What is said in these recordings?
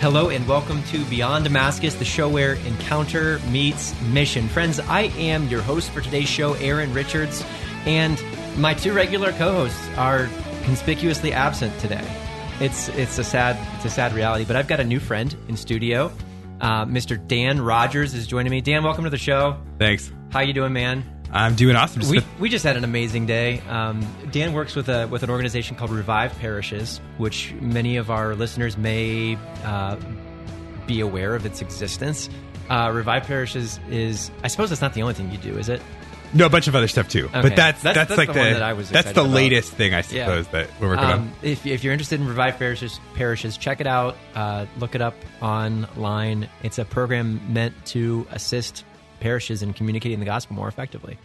Hello and welcome to Beyond Damascus, the show where encounter meets mission. Friends, I am your host for today's show, Aaron Richards, and my two regular co-hosts are conspicuously absent today. It's it's a sad it's a sad reality, but I've got a new friend in studio. Uh, Mr. Dan Rogers is joining me. Dan, welcome to the show. Thanks. How you doing, man? I'm doing awesome. Just We, we just had an amazing day. Um, Dan works with a with an organization called Revive Parishes, which many of our listeners may uh, be aware of its existence. Uh, Revive Parishes is, I suppose, that's not the only thing you do, is it? no, a bunch of other stuff too. Okay. But that's That's- that's, that's like the the, one that I was that's the about. latest thing I Yeah. suppose that we're working Um, on. if, if you're interested in Revive Parishes, parishes, check it out. Uh, look it up online. It's a program meant to assist parishes and communicating the gospel more effectively.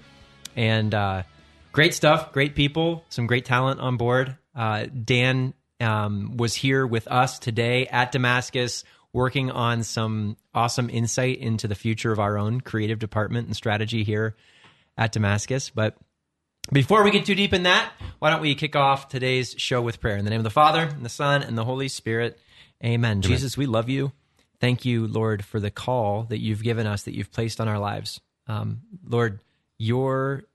And uh, great stuff, great people, some great talent on board. Uh, Dan um, was here with us today at Damascus, working on some awesome insight into the future of our own creative department and strategy here at Damascus. But before we get too deep in that, why don't we kick off today's show with prayer? In the name of the Father, and the Son, and the Holy Spirit. Amen. Jesus, we love you. Thank you, Lord, for the call that you've given us, that you've placed on our lives. Um, Lord, your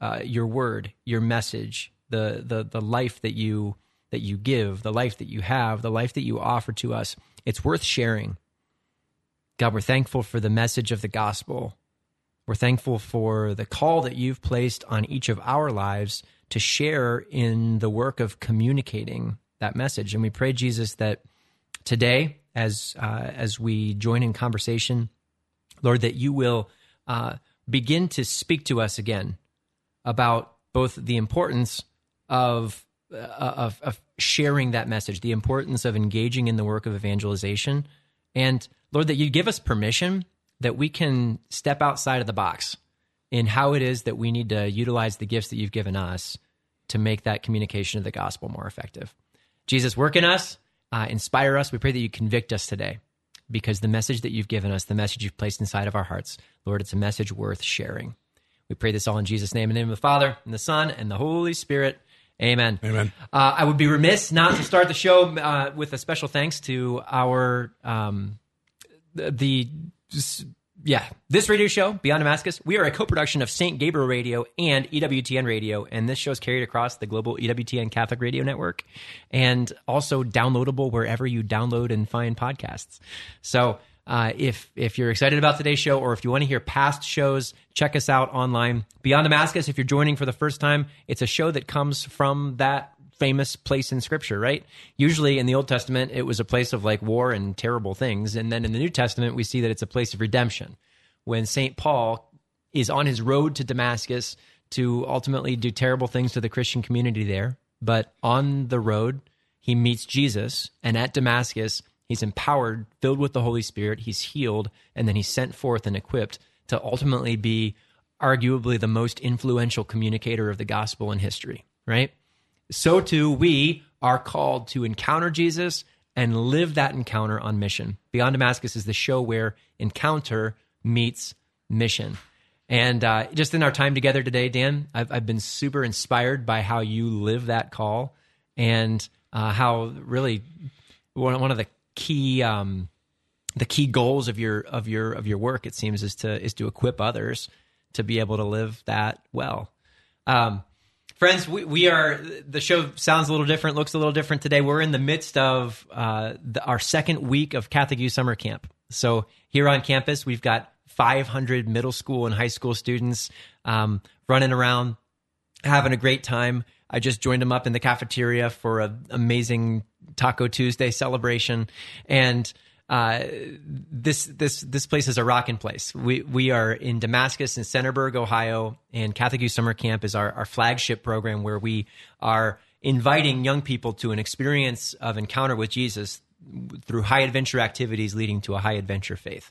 uh, your word, your message, the the the life that you that you give, the life that you have, the life that you offer to us, it's worth sharing. God, we're thankful for the message of the gospel. We're thankful for the call that you've placed on each of our lives to share in the work of communicating that message. And we pray, Jesus, that today, as uh, as we join in conversation, Lord, that you will uh, begin to speak to us again about both the importance of, uh, of of sharing that message, the importance of engaging in the work of evangelization, and Lord, that you give us permission that we can step outside of the box in how it is that we need to utilize the gifts that you've given us to make that communication of the gospel more effective. Jesus, work in us, uh, inspire us. We pray that you convict us today because the message that you've given us, the message you've placed inside of our hearts, Lord, it's a message worth sharing. We pray this all in Jesus' name, in the name of the Father, and the Son, and the Holy Spirit. Amen. Amen. Uh, I would be remiss not to start the show uh, with a special thanks to our um, the, the yeah this radio show Beyond Damascus. We are a co-production of Saint Gabriel Radio and EWTN Radio, and this show is carried across the global EWTN Catholic Radio Network, and also downloadable wherever you download and find podcasts. So. Uh, if if you're excited about today's show, or if you want to hear past shows, check us out online. Beyond Damascus, if you're joining for the first time, it's a show that comes from that famous place in Scripture, right? Usually in the Old Testament, it was a place of like war and terrible things, and then in the New Testament, we see that it's a place of redemption. When Saint Paul is on his road to Damascus to ultimately do terrible things to the Christian community there, but on the road, he meets Jesus, and at Damascus, he's empowered, filled with the Holy Spirit, he's healed, and then he's sent forth and equipped to ultimately be arguably the most influential communicator of the gospel in history, right? So too, we are called to encounter Jesus and live that encounter on mission. Beyond Damascus is the show where encounter meets mission. And uh, just in our time together today, Dan, I've, I've been super inspired by how you live that call and uh, how really one, one of the key um, the key goals of your of your of your work it seems is to is to equip others to be able to live that well. Um, friends, we, we are the show sounds a little different, looks a little different today. We're in the midst of uh, the, our second week of Catholic Youth Summer Camp. So here on campus, we've got 500 middle school and high school students um, running around, having a great time. I just joined them up in the cafeteria for an amazing Taco Tuesday celebration, and uh, this this this place is a rocking place. We we are in Damascus in Centerburg, Ohio, and Catholic Youth Summer Camp is our, our flagship program where we are inviting young people to an experience of encounter with Jesus through high adventure activities leading to a high adventure faith,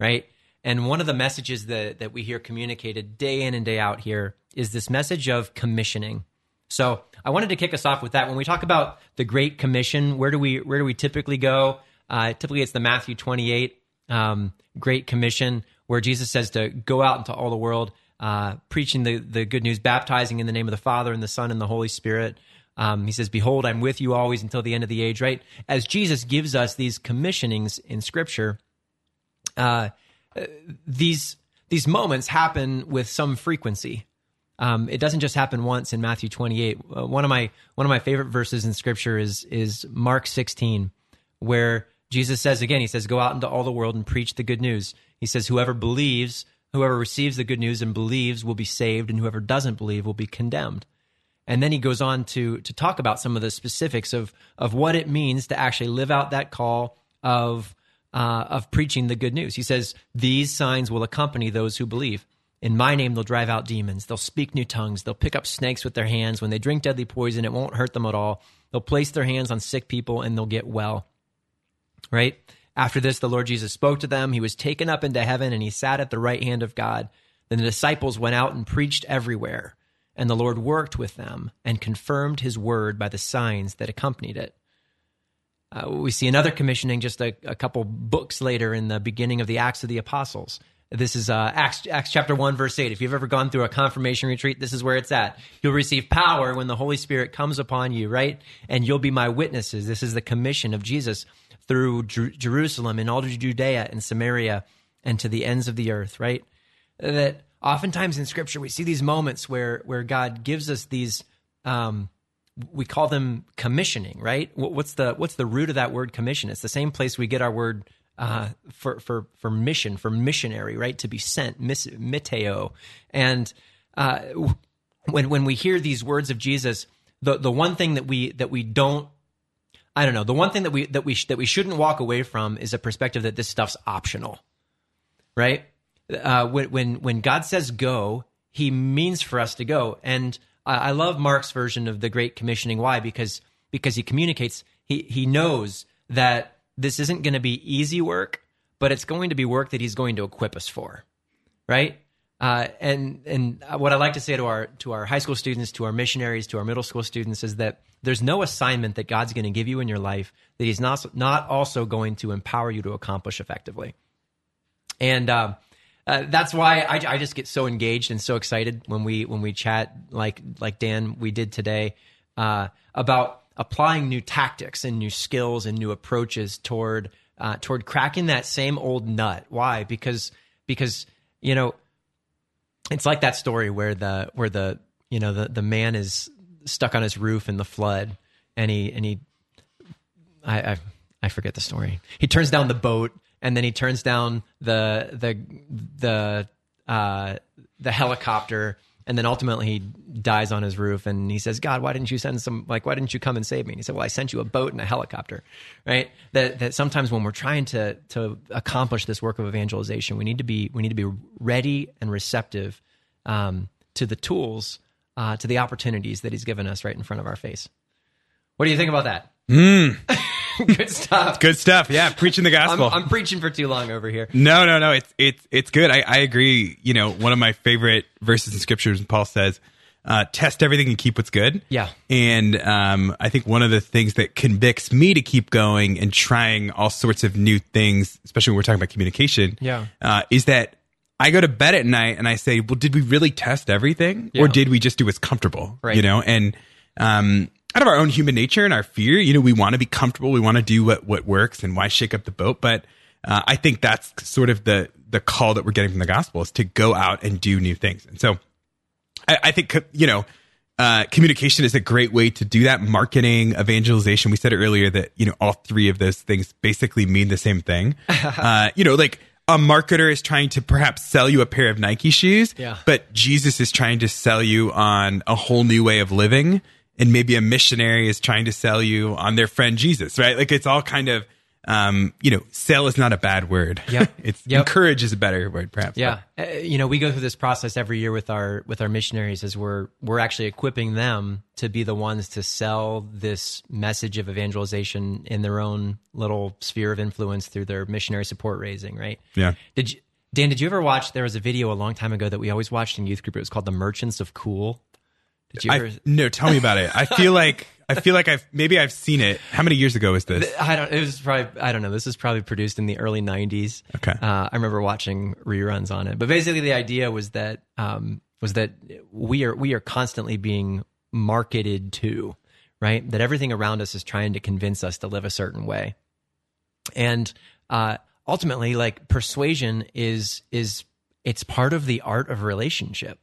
right? And one of the messages that that we hear communicated day in and day out here is this message of commissioning. So I wanted to kick us off with that. When we talk about the Great Commission, where do we where do we typically go? Uh, typically, it's the Matthew 28 um, Great Commission, where Jesus says to go out into all the world, uh, preaching the, the good news, baptizing in the name of the Father and the Son and the Holy Spirit, Um, he says, "Behold, I'm with you always until the end of the age." Right? As Jesus gives us these commissionings in Scripture, uh, these these moments happen with some frequency. Um, it doesn't just happen once in Matthew 28. Uh, one of my one of my favorite verses in Scripture is is Mark 16, where Jesus says again, he says, "Go out into all the world and preach the good news." He says, "Whoever believes, whoever receives the good news and believes, will be saved, and whoever doesn't believe will be condemned." And then he goes on to to talk about some of the specifics of of what it means to actually live out that call of uh, of preaching the good news. He says, These signs will accompany those who believe. In my name, they'll drive out demons. They'll speak new tongues. They'll pick up snakes with their hands. When they drink deadly poison, it won't hurt them at all. They'll place their hands on sick people and they'll get well. Right? After this, the Lord Jesus spoke to them. He was taken up into heaven and he sat at the right hand of God. Then the disciples went out and preached everywhere. And the Lord worked with them and confirmed his word by the signs that accompanied it. Uh, we see another commissioning just a, a, couple books later in the beginning of the Acts of the Apostles. This is uh, Acts, Acts chapter 1, verse 8. If you've ever gone through a confirmation retreat, this is where it's at. You'll receive power when the Holy Spirit comes upon you, right? And you'll be my witnesses. This is the commission of Jesus through Jer- Jerusalem and all Judea and Samaria and to the ends of the earth, right? That oftentimes in Scripture we see these moments where where God gives us these um, we call them commissioning, right? What's the what's the root of that word commission? It's the same place we get our word uh, for for for mission, for missionary, right? To be sent, mis. And uh, when when we hear these words of Jesus, the the one thing that we that we don't I don't know. The one thing that we that we that we shouldn't walk away from is a perspective that this stuff's optional, right? Uh, when when when God says go, He means for us to go, and I love Mark's version of the Great Commissioning. Why? Because because he communicates. He he knows that this isn't going to be easy work, but it's going to be work that he's going to equip us for, right? Uh, and and what I like to say to our to our high school students, to our missionaries, to our middle school students is that there's no assignment that God's going to give you in your life that He's not not also going to empower you to accomplish effectively. And uh, uh, that's why I, I, just get so engaged and so excited when we when we chat like like Dan we did today uh, about applying new tactics and new skills and new approaches toward uh, toward cracking that same old nut. Why? Because because you know it's like that story where the where the you know the the man is stuck on his roof in the flood and he and he I, I I forget the story. He turns down the boat and then he turns down the the the uh, the helicopter, and then ultimately he dies on his roof, and he says, "God, why didn't you send some? Like, why didn't you come and save me?" And he said, "Well, I sent you a boat and a helicopter." Right? That that sometimes when we're trying to to accomplish this work of evangelization, we need to be we need to be ready and receptive um, to the tools, uh, to the opportunities that He's given us right in front of our face. What do you think about that? Mm. good stuff. Good stuff. Yeah, preaching the gospel. I'm, I'm, preaching for too long over here. No, no, no. It's it's it's good. I, I agree. You know, one of my favorite verses in scriptures, Paul says, uh, "Test everything and keep what's good." Yeah. And um, I think one of the things that convicts me to keep going and trying all sorts of new things, especially when we're talking about communication, yeah, uh, is that I go to bed at night and I say, "Well, did we really test everything, yeah. or did we just do what's comfortable?" Right. You know, and um, out of our own human nature and our fear, you know, we want to be comfortable. We want to do what, what works and why shake up the boat. But uh, I think that's sort of the, the call that we're getting from the gospel is to go out and do new things. And so I, I think, you know, uh, communication is a great way to do that. Marketing, evangelization. We said earlier that, you know, all three of those things basically mean the same thing. uh, you know, like, a marketer is trying to perhaps sell you a pair of Nike shoes, yeah. but Jesus is trying to sell you on a whole new way of living and maybe a missionary is trying to sell you on their friend Jesus, right? Like it's all kind of um, you know, sell is not a bad word. Yeah, it's yep. encourage is a better word, perhaps. Yeah, uh, you know, we go through this process every year with our with our missionaries as we're we're actually equipping them to be the ones to sell this message of evangelization in their own little sphere of influence through their missionary support raising. Right? Yeah. Did you, Dan? Did you ever watch? There was a video a long time ago that we always watched in youth group. It was called "The Merchants of Cool." Did you ever? I, no, tell me about it. I feel like I feel like I've maybe I've seen it. How many years ago was this? I don't. It was probably I don't know. This was probably produced in the early '90s. Okay. Uh, I remember watching reruns on it. But basically, the idea was that um, was that we are we are constantly being marketed to right? That everything around us is trying to convince us to live a certain way. And uh, ultimately, like persuasion is is it's part of the art of relationship.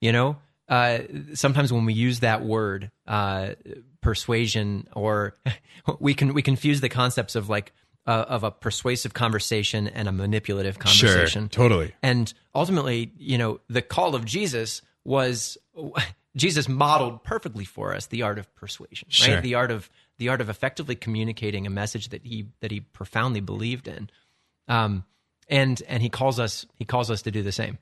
You know, uh, sometimes when we use that word uh, persuasion, or we can we confuse the concepts of like uh, of a persuasive conversation and a manipulative conversation. Sure, totally. And ultimately, you know, the call of Jesus was Jesus modeled perfectly for us the art of persuasion, right? The art of the art of effectively communicating a message that he that he profoundly believed in. Um, and and he calls us he calls us to do the same.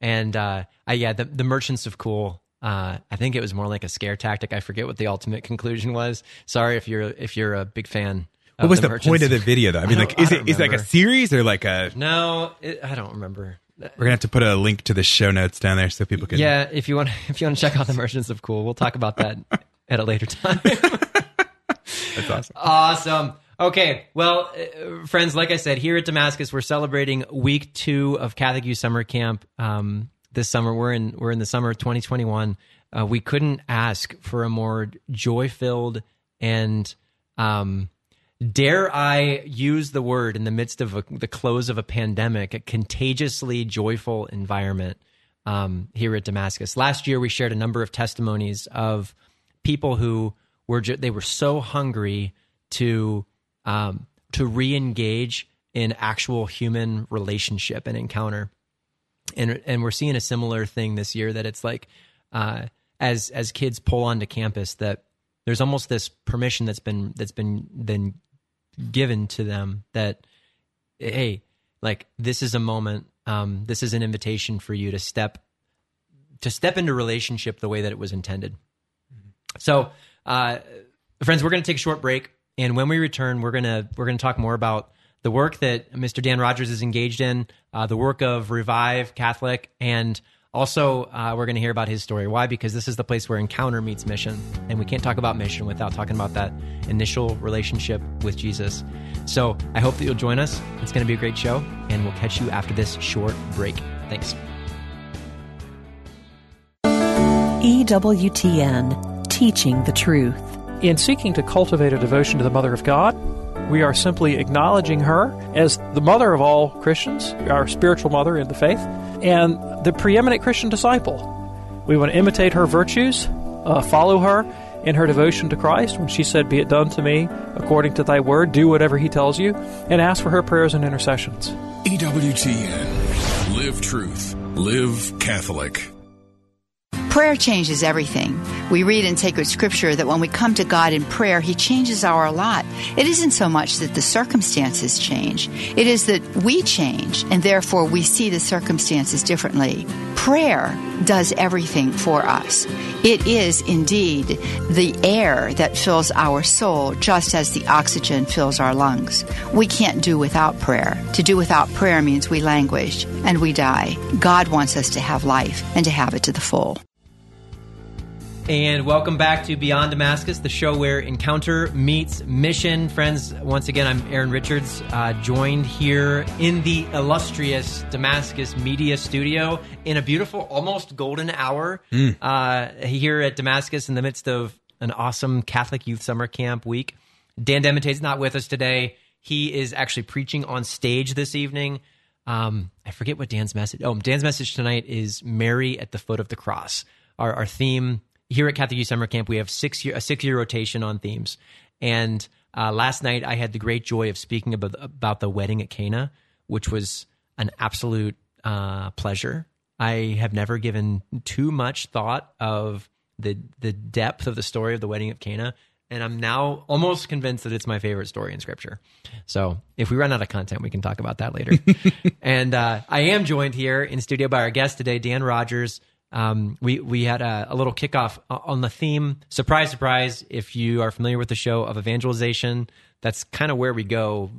And uh, I, yeah, the the merchants of cool. Uh, I think it was more like a scare tactic. I forget what the ultimate conclusion was. Sorry if you're if you're a big fan. What was the, point of the video, though? I mean, I like, is it is it like a series or like a? No, it, I don't remember. We're gonna have to put a link to the show notes down there so people can. Yeah, if you want, if you want to check out the Merchants of Cool, we'll talk about that at a later time. that's awesome. awesome. Okay, well, uh, friends, like I said, here at Damascus, we're celebrating week two of Catholic Youth Summer Camp. Um, this summer, we're in we're in the summer of 2021. Uh, we couldn't ask for a more joy filled and um, dare I use the word in the midst of a, the close of a pandemic, a contagiously joyful environment um, here at Damascus. Last year, we shared a number of testimonies of people who were ju- they were so hungry to um, to re-engage in actual human relationship and encounter. And and we're seeing a similar thing this year that it's like uh, as as kids pull onto campus that there's almost this permission that's been that's been been given to them that hey like this is a moment um, this is an invitation for you to step to step into relationship the way that it was intended. So uh, friends we're going to take a short break and when we return we're to we're to talk more about the work that mr dan rogers is engaged in uh, the work of revive catholic and also uh, we're going to hear about his story. Why? Because this is the place where encounter meets mission and we can't talk about mission without talking about that initial relationship with jesus. So i hope that you'll join us. It's going to be a great show and we'll catch you after this short break. Thanks. EWTN, teaching the truth. In seeking to cultivate a devotion to the Mother of God, we are simply acknowledging her as the mother of all Christians, our spiritual mother in the faith, and the preeminent Christian disciple. We want to imitate her virtues, uh, follow her in her devotion to Christ when she said, Be it done to me according to thy word, do whatever he tells you, and ask for her prayers and intercessions. EWTN. Live truth. Live Catholic. Prayer changes everything. We read in sacred scripture that when we come to God in prayer, He changes our lot. It isn't so much that the circumstances change, it is that we change, and therefore we see the circumstances differently. Prayer does everything for us. It is indeed the air that fills our soul, just as the oxygen fills our lungs. We can't do without prayer. To do without prayer means we languish and we die. God wants us to have life and to have it to the full. And welcome back to Beyond Damascus, the show where encounter meets mission. Friends, once again, I'm Aaron Richards, uh, joined here in the illustrious Damascus Media Studio in a beautiful, almost golden hour uh, here at Damascus in the midst of an awesome Catholic Youth Summer Camp week. Dan DeMatte's not with us today. He is actually preaching on stage this evening. Um, I forget what Dan's message. Oh, Dan's message tonight is Mary at the foot of the cross. Our, our theme here at Catholic Youth Summer Camp, we have six year, a six year rotation on themes. And uh, last night, I had the great joy of speaking about, about the wedding at Cana, which was an absolute uh, pleasure. I have never given too much thought of the the depth of the story of the wedding of Cana, and I'm now almost convinced that it's my favorite story in Scripture. So, if we run out of content, we can talk about that later. and uh, I am joined here in studio by our guest today, Dan Rogers. Um, we we had a, a little kickoff on the theme. Surprise, surprise! If you are familiar with the show of evangelization, that's kind of where we go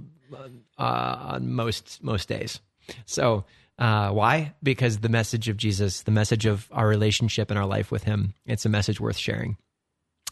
uh, on most most days. So uh, why? Because the message of Jesus, the message of our relationship and our life with Him, it's a message worth sharing.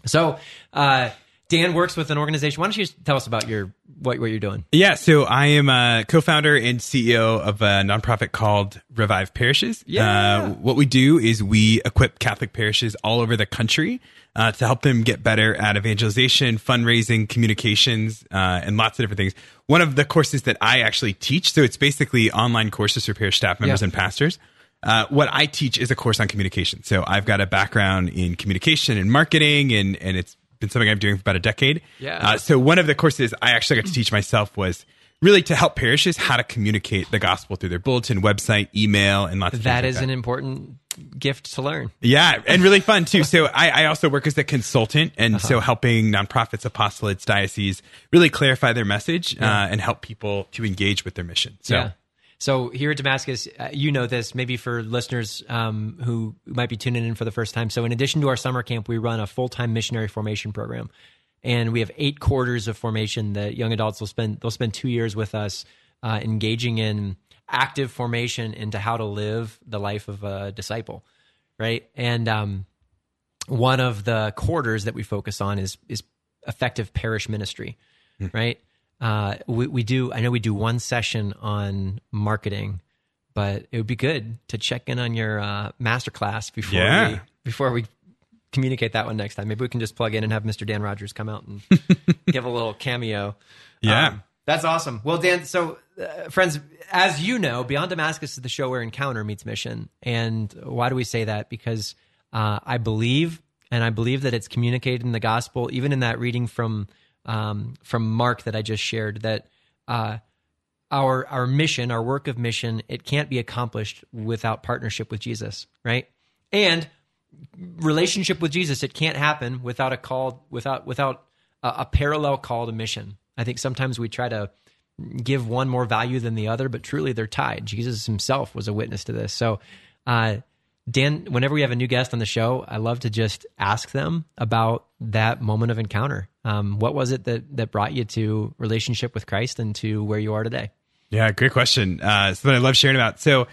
So uh, Dan works with an organization. Why don't you tell us about your what what you're doing? Yeah, so I am a co-founder and CEO of a nonprofit called Revive Parishes. Yeah. Uh, what we do is we equip Catholic parishes all over the country uh, to help them get better at evangelization, fundraising, communications, uh, and lots of different things. One of the courses that I actually teach, so it's basically online courses for parish staff members Yeah. and pastors. Uh, what I teach is a course on communication. So I've got a background in communication and marketing, and and it's been something I'm doing for about a decade. Yeah. Uh, so one of the courses I actually got to teach myself was really to help parishes how to communicate the gospel through their bulletin, website, email, and lots of That is like an important gift to learn. yeah, and really fun too. So I, I also work as a consultant, and Uh-huh. so helping nonprofits, apostolates, dioceses really clarify their message uh, and help people to engage with their mission. So Yeah. So here at Damascus, uh, you know this, maybe for listeners um, who might be tuning in for the first time. So, in addition to our summer camp, we run a full time missionary formation program, and we have eight quarters of formation that young adults will spend. They'll spend two years with us, uh, engaging in active formation into how to live the life of a disciple, right? And um, one of the quarters that we focus on is is effective parish ministry, right? Uh, we we do. I know we do one session on marketing, but it would be good to check in on your uh, master class before Yeah. we before we communicate that one next time. Maybe we can just plug in and have Mr. Dan Rogers come out and give a little cameo. Yeah. Um, that's awesome. Well, Dan, so uh, friends, as you know, Beyond Damascus is the show where encounter meets mission. And why do we say that? Because uh, I believe, and I believe that it's communicated in the gospel, even in that reading from um, from Mark that I just shared, that uh, our our mission, our work of mission, it can't be accomplished without partnership with Jesus, right? And relationship with Jesus, it can't happen without a call, without without a, a parallel call to mission. I think sometimes we try to give one more value than the other, but truly they're tied. Jesus himself was a witness to this. So, uh, Dan, whenever we have a new guest on the show, I love to just ask them about that moment of encounter. Um, what was it that that brought you to relationship with Christ and to where you are today? Yeah, great question. Uh, something I love sharing about. So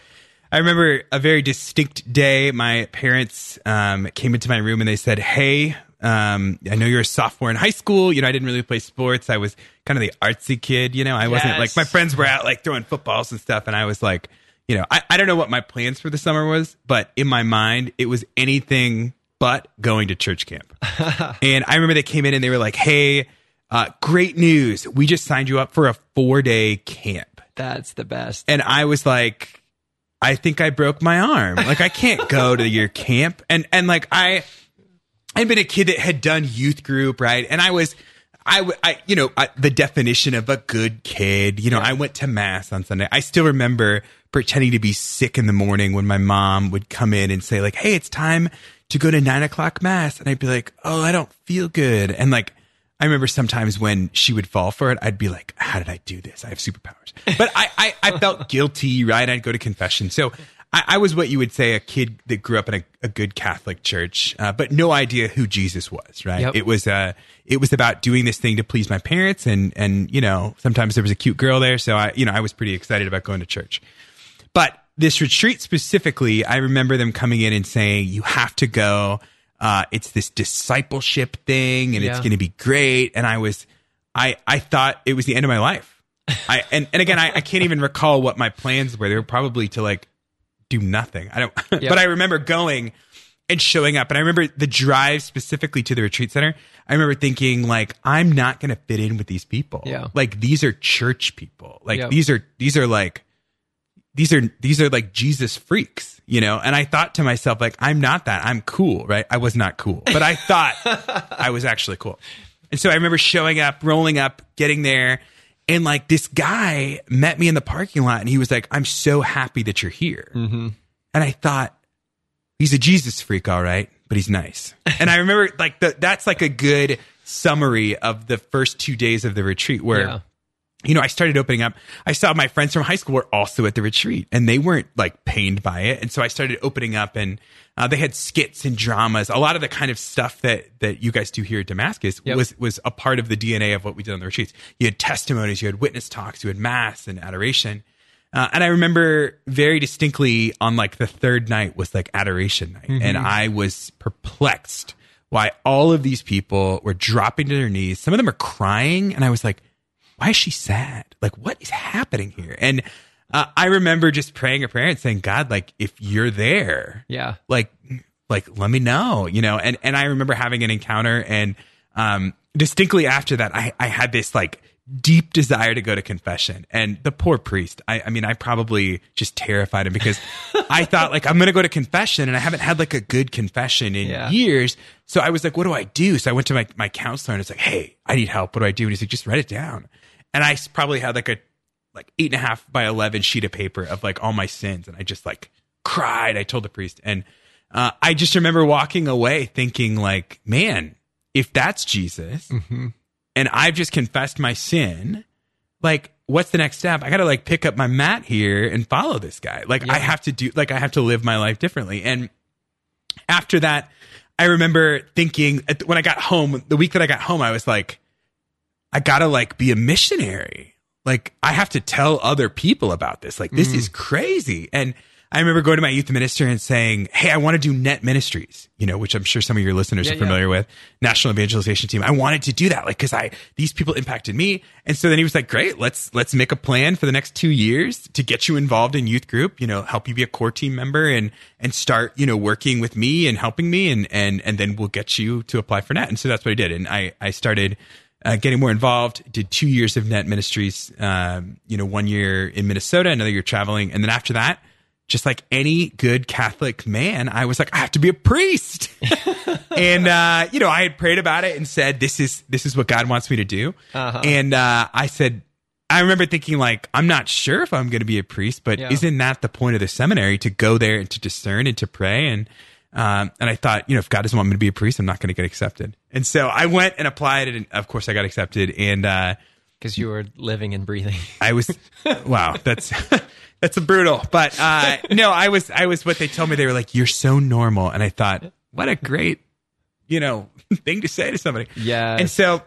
I remember a very distinct day. My parents um, came into my room and they said, "Hey, um, I know you're a sophomore in high school. You know, I didn't really play sports. I was kind of the artsy kid. You know, I wasn't like my friends were out like throwing footballs and stuff, and I was like, you know, I, I don't know what my plans for the summer was, but in my mind, it was anything but going to church camp. and I remember they came in and they were like, "Hey." Uh, great news. We just signed you up for a four day camp. That's the best. And I was like, I think I broke my arm. Like I can't go to your camp. And and like I I'd been a kid that had done youth group, right? And I was I, I you know, I, the definition of a good kid. You know, I went to mass on Sunday. I still remember pretending to be sick in the morning when my mom would come in and say like, "Hey, it's time to go to nine o'clock mass," and I'd be like, "Oh, I don't feel good," and like. I remember sometimes when she would fall for it, I'd be like, how did I do this? I have superpowers. But I, I, I felt guilty, right? I'd go to confession. So I, I was what you would say a kid that grew up in a, a good Catholic church, uh, but no idea who Jesus was, right? Yep. It was, uh, it was about doing this thing to please my parents. And, and, you know, sometimes there was a cute girl there. So I, you know, I was pretty excited about going to church. But this retreat specifically, I remember them coming in and saying, you have to go. Uh, it's this discipleship thing and it's going to be great. And I was, I, I thought it was the end of my life. I, and, and again, I, I can't even recall what my plans were. They were probably to like do nothing. I don't, Yeah. but I remember going and showing up. And I remember the drive specifically to the retreat center. I remember thinking like, I'm not going to fit in with these people. Yeah. Like these are church people. Like these are, these are like, these are these are like Jesus freaks, you know. And I thought to myself, like, I'm not that. I'm cool, right? I was not cool, but I thought I was actually cool. And so I remember showing up, rolling up, getting there, and like this guy met me in the parking lot, and he was like, "I'm so happy that you're here." Mm-hmm. And I thought, he's a Jesus freak, all right, but he's nice. And I remember like the, that's like a good summary of the first two days of the retreat, where Yeah. You know, I started opening up. I saw my friends from high school were also at the retreat and they weren't like pained by it. And so I started opening up and uh, they had skits and dramas. A lot of the kind of stuff that, that you guys do here at Damascus Yep. was, was a part of the DNA of what we did on the retreats. You had testimonies, you had witness talks, you had mass and adoration. Uh, and I remember very distinctly on like the third night was like adoration night. And I was perplexed why all of these people were dropping to their knees. Some of them are crying. And I was like, why is she sad? Like, what is happening here? And uh, I remember just praying a prayer and saying, God, like, if you're there, Yeah. like, like let me know, you know. And and I remember having an encounter and um distinctly after that I I had this like deep desire to go to confession. And the poor priest, I, I mean, I probably just terrified him because I thought like I'm going to go to confession and I haven't had like a good confession in Yeah. years. So I was like, what do I do? So I went to my, my counselor and it's like, Hey, I need help. What do I do? And he's like, just write it down. And I probably had like a, like eight and a half by 11 sheet of paper of like all my sins. And I just like cried. I told the priest and, uh, I just remember walking away thinking like, man, if that's Jesus, and I've just confessed my sin, like what's the next step? I got to like pick up my mat here and follow this guy. Like I have to do like I have to live my life differently. And after that, I remember thinking when I got home, the week that I got home, I was like I got to like be a missionary. Like I have to tell other people about this. Like this mm. is crazy. And I remember going to my youth minister and saying, Hey, I want to do net ministries, you know, which I'm sure some of your listeners Yeah, are familiar with national evangelization team. I wanted to do that. Like, cause I, these people impacted me. And so then he was like, great, let's, let's make a plan for the next two years to get you involved in youth group, you know, help you be a core team member and, and start, you know, working with me and helping me. And, and, and then we'll get you to apply for net. And so that's what I did. And I, I started, uh, getting more involved. Did two years of net ministries. Um, you know, one year in Minnesota, another year traveling, and then after that, just like any good Catholic man, I was like, I have to be a priest. and uh, you know, I had prayed about it and said, "This is this is what God wants me to do." And uh, I said, I remember thinking like, I'm not sure if I'm going to be a priest, but Yeah. isn't that the point of the seminary to go there and to discern and to pray and um, and I thought, you know, if God doesn't want me to be a priest, I'm not going to get accepted. And so I went and applied, and of course, I got accepted. And uh, because you were living and breathing. I was, wow, that's that's a brutal. But uh, no, I was, I was what they told me. They were like, "You're so normal," and I thought, what a great, you know, thing to say to somebody. Yeah. And so,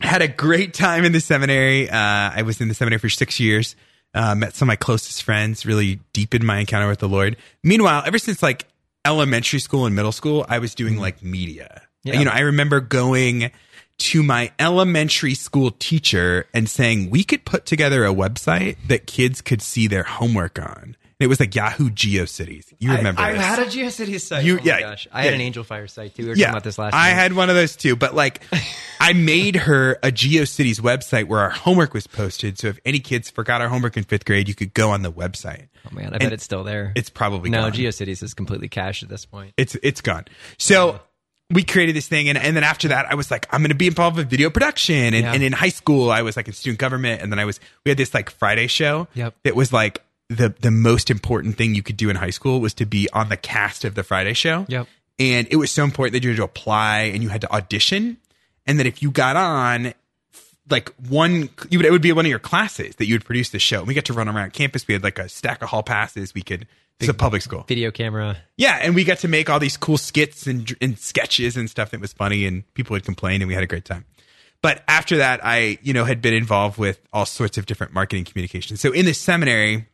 I had a great time in the seminary. Uh, I was in the seminary for six years. Uh, met some of my closest friends. Really deepened my encounter with the Lord. Meanwhile, ever since like elementary school and middle school, I was doing like media. Yeah. You know, I remember going to my elementary school teacher and saying we could put together a website that kids could see their homework on. It was like Yahoo GeoCities. You remember I, this? I had a GeoCities site. You- oh my yeah, gosh. I had an Angelfire site too. We were talking about this last I night. had one of those too, but like I made her a GeoCities website where our homework was posted. So if any kids forgot our homework in fifth grade, you could go on the website. Oh man, I bet it's still there. It's probably no gone. GeoCities is completely cached at this point. It's it's gone. So we created this thing, and, and then after that, I was like, I'm going to be involved with video production. And, Yeah. and in high school, I was like in student government, and then I was we had this like Friday show. Yep. That was like the the most important thing you could do in high school was to be on the cast of the Friday show. Yep. And it was so important that you had to apply and you had to audition, and that if you got on. Like one, you would it would be one of your classes that you would produce the show. And we got to run around campus. We had like a stack of hall passes. We could. It's a public school. Video camera. Yeah, and we got to make all these cool skits and, and sketches and stuff that was funny, and people would complain, and we had a great time. But after that, I you know had been involved with all sorts of different marketing communications. So in the seminary,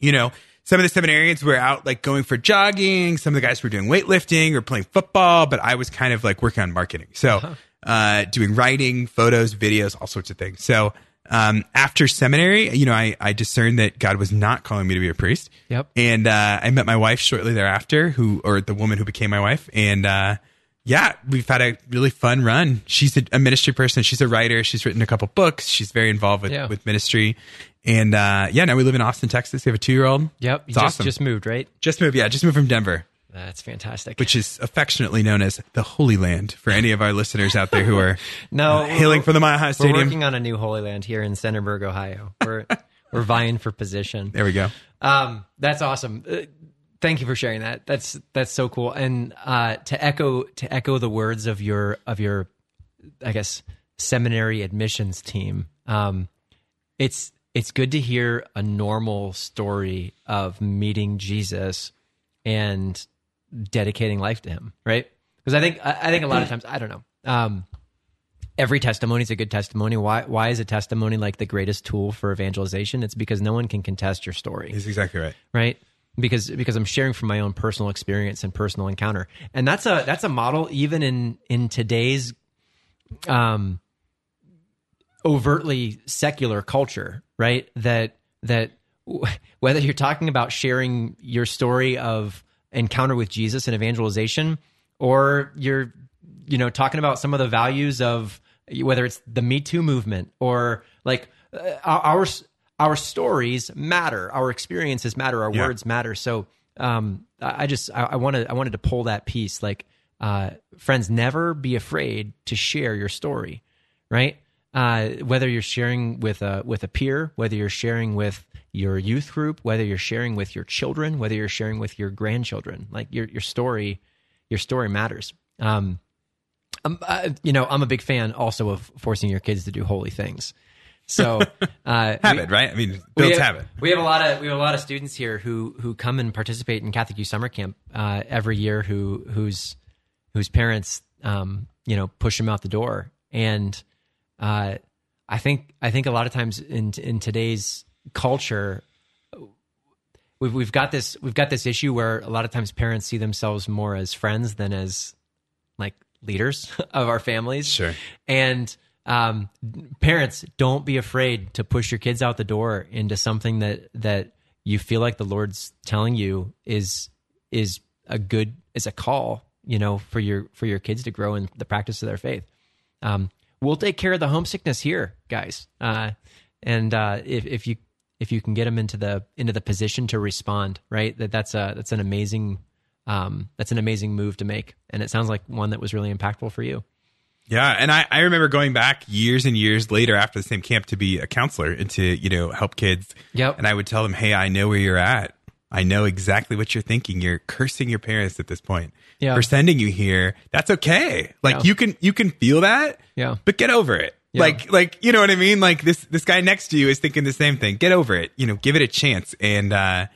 you know, some of the seminarians were out like going for jogging. Some of the guys were doing weightlifting or playing football, but I was kind of like working on marketing. So uh-huh. Uh, doing writing, photos, videos, all sorts of things. So um, after seminary, you know, I, I discerned that God was not calling me to be a priest. Yep. And uh, I met my wife shortly thereafter, who or the woman who became my wife, and uh, yeah, we've had a really fun run. She's a, a ministry person. She's a writer. She's written a couple books. She's very involved with Yeah. with ministry. And uh, yeah, now we live in Austin, Texas. We have a two year old. Yep. it's just, awesome. just moved, right? Just moved. Yeah, just moved from Denver, That's fantastic. which is affectionately known as the Holy Land for any of our listeners out there who are no, uh, hailing from the Mile High We're Stadium. working on a new Holy Land here in Centerburg, Ohio. We're we're vying for position. there we go. Um, that's awesome. Uh, thank you for sharing that. That's that's so cool. And uh, to echo to echo the words of your of your, I guess seminary admissions team. Um, it's it's good to hear a normal story of meeting Jesus and dedicating life to Him, right? Because I think I, I think a lot of times I don't know. Um, every testimony is a good testimony. Why why is a testimony like the greatest tool for evangelization? It's because no one can contest your story He's exactly right. right because because i'm sharing from my own personal experience and personal encounter and that's a that's a model even in in today's um overtly secular culture right that that w- whether you're talking about sharing your story of encounter with Jesus and evangelization, or you're, you know, talking about some of the values of whether it's the Me Too movement or like uh, our our stories matter, our experiences matter, our Yeah. words matter. So um, I just I, I wanted I wanted to pull that piece. Like uh, friends, never be afraid to share your story, right? Uh, whether you're sharing with a with a peer, whether you're sharing with your youth group, whether you're sharing with your children, whether you're sharing with your grandchildren, like your your story, your story matters. Um, um, uh, you know, I'm a big fan also of forcing your kids to do holy things. So uh, we- right? I mean, we builds have, habit. We have a lot of we have a lot of students here who who come and participate in Catholic Youth Summer Camp uh, every year. Who whose whose parents um, you know push them out the door, and uh, I think I think a lot of times in in today's culture. We've, we've got this we've got this issue where a lot of times parents see themselves more as friends than as like leaders of our families. Sure. And um, parents, don't be afraid to push your kids out the door into something that that you feel like the Lord's telling you is is a good is a call, you know, for your for your kids to grow in the practice of their faith. Um, we'll take care of the homesickness here, guys. Uh, and uh, if if you if you can get them into the into the position to respond, right? That that's a that's an amazing um, that's an amazing move to make, and it sounds like one that was really impactful for you. Yeah, and I, I remember going back years and years later after the same camp to be a counselor and to you know help kids. Yep. And I would tell them, "Hey, I know where you're at. I know exactly what you're thinking. You're cursing your parents at this point Yeah. for sending you here. That's okay. Like Yeah. you can you can feel that. Yeah. But get over it. Yeah. Like like you know what I mean? Like this this guy next to you is thinking the same thing. Get over it. You know, give it a chance. And uh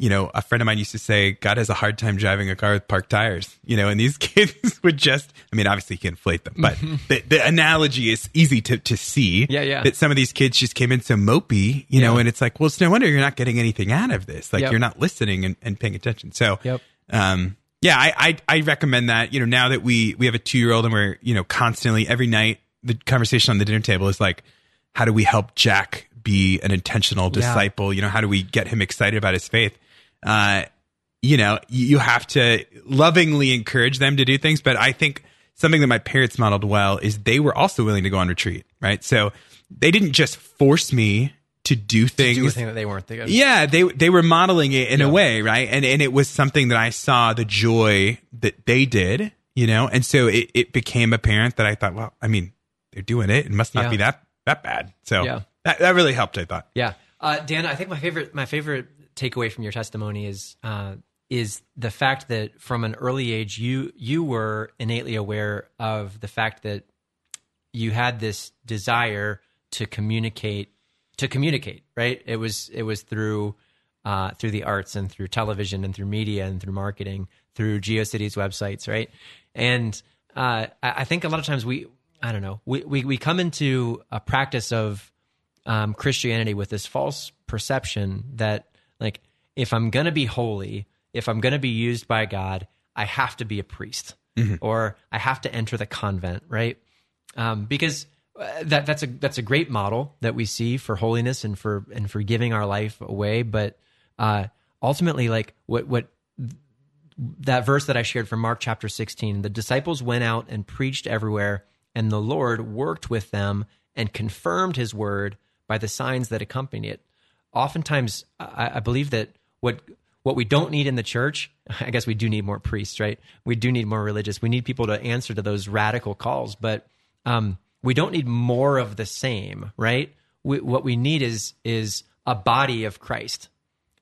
you know, a friend of mine used to say, God has a hard time driving a car with parked tires, you know, and these kids would just, I mean, obviously you can inflate them, but the, the analogy is easy to, to see Yeah, yeah. that some of these kids just came in so mopey, you know, and it's like, well, it's no wonder you're not getting anything out of this. Like Yep. you're not listening and, and paying attention. So, Yep. um, yeah, I, I, I recommend that, you know, now that we, we have a two year old and we're, you know, constantly every night, the conversation on the dinner table is like, how do we help Jack be an intentional Yeah. disciple? You know, how do we get him excited about his faith? Uh, you know, you have to lovingly encourage them to do things. But I think something that my parents modeled well is they were also willing to go on retreat, right? So they didn't just force me to do things. Do a thing that they weren't thinking. Yeah, they they were modeling it in Yeah. a way, right? And and it was something that I saw the joy that they did, you know, and so it, it became apparent that I thought, well, I mean, they're doing it. It must not Yeah. be that that bad. So Yeah. that that really helped. I thought. Yeah, uh, Dan, I think my favorite my favorite takeaway from your testimony is uh, is the fact that from an early age you you were innately aware of the fact that you had this desire to communicate to communicate right? It was it was through uh, through the arts and through television and through media and through marketing through geocities websites right? And uh, I, I think a lot of times we i don't know we, we, we come into a practice of um, christianity with this false perception that like if i'm gonna be holy if i'm gonna be used by god i have to be a priest or i have to enter the convent right um, because uh, that that's a that's a great model that we see for holiness and for and for giving our life away. But uh, ultimately, like what what that verse that I shared from Mark chapter sixteen, the disciples went out and preached everywhere, and the Lord worked with them and confirmed His word by the signs that accompany it. Oftentimes, I, I believe that what what we don't need in the church, I guess we do need more priests, right? We do need more religious. We need people to answer to those radical calls, but um, we don't need more of the same, right? We, what we need is is a body of Christ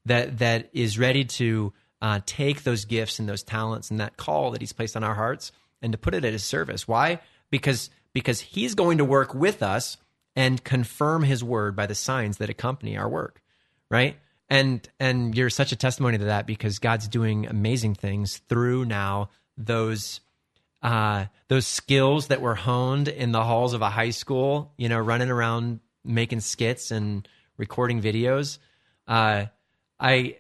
that that is ready to uh, take those gifts and those talents and that call that He's placed on our hearts and to put it at His service. Why? Because because He's going to work with us and confirm His word by the signs that accompany our work, right? And and you're such a testimony to that because God's doing amazing things through now those uh, those skills that were honed in the halls of a high school, you know, running around making skits and recording videos. Uh, I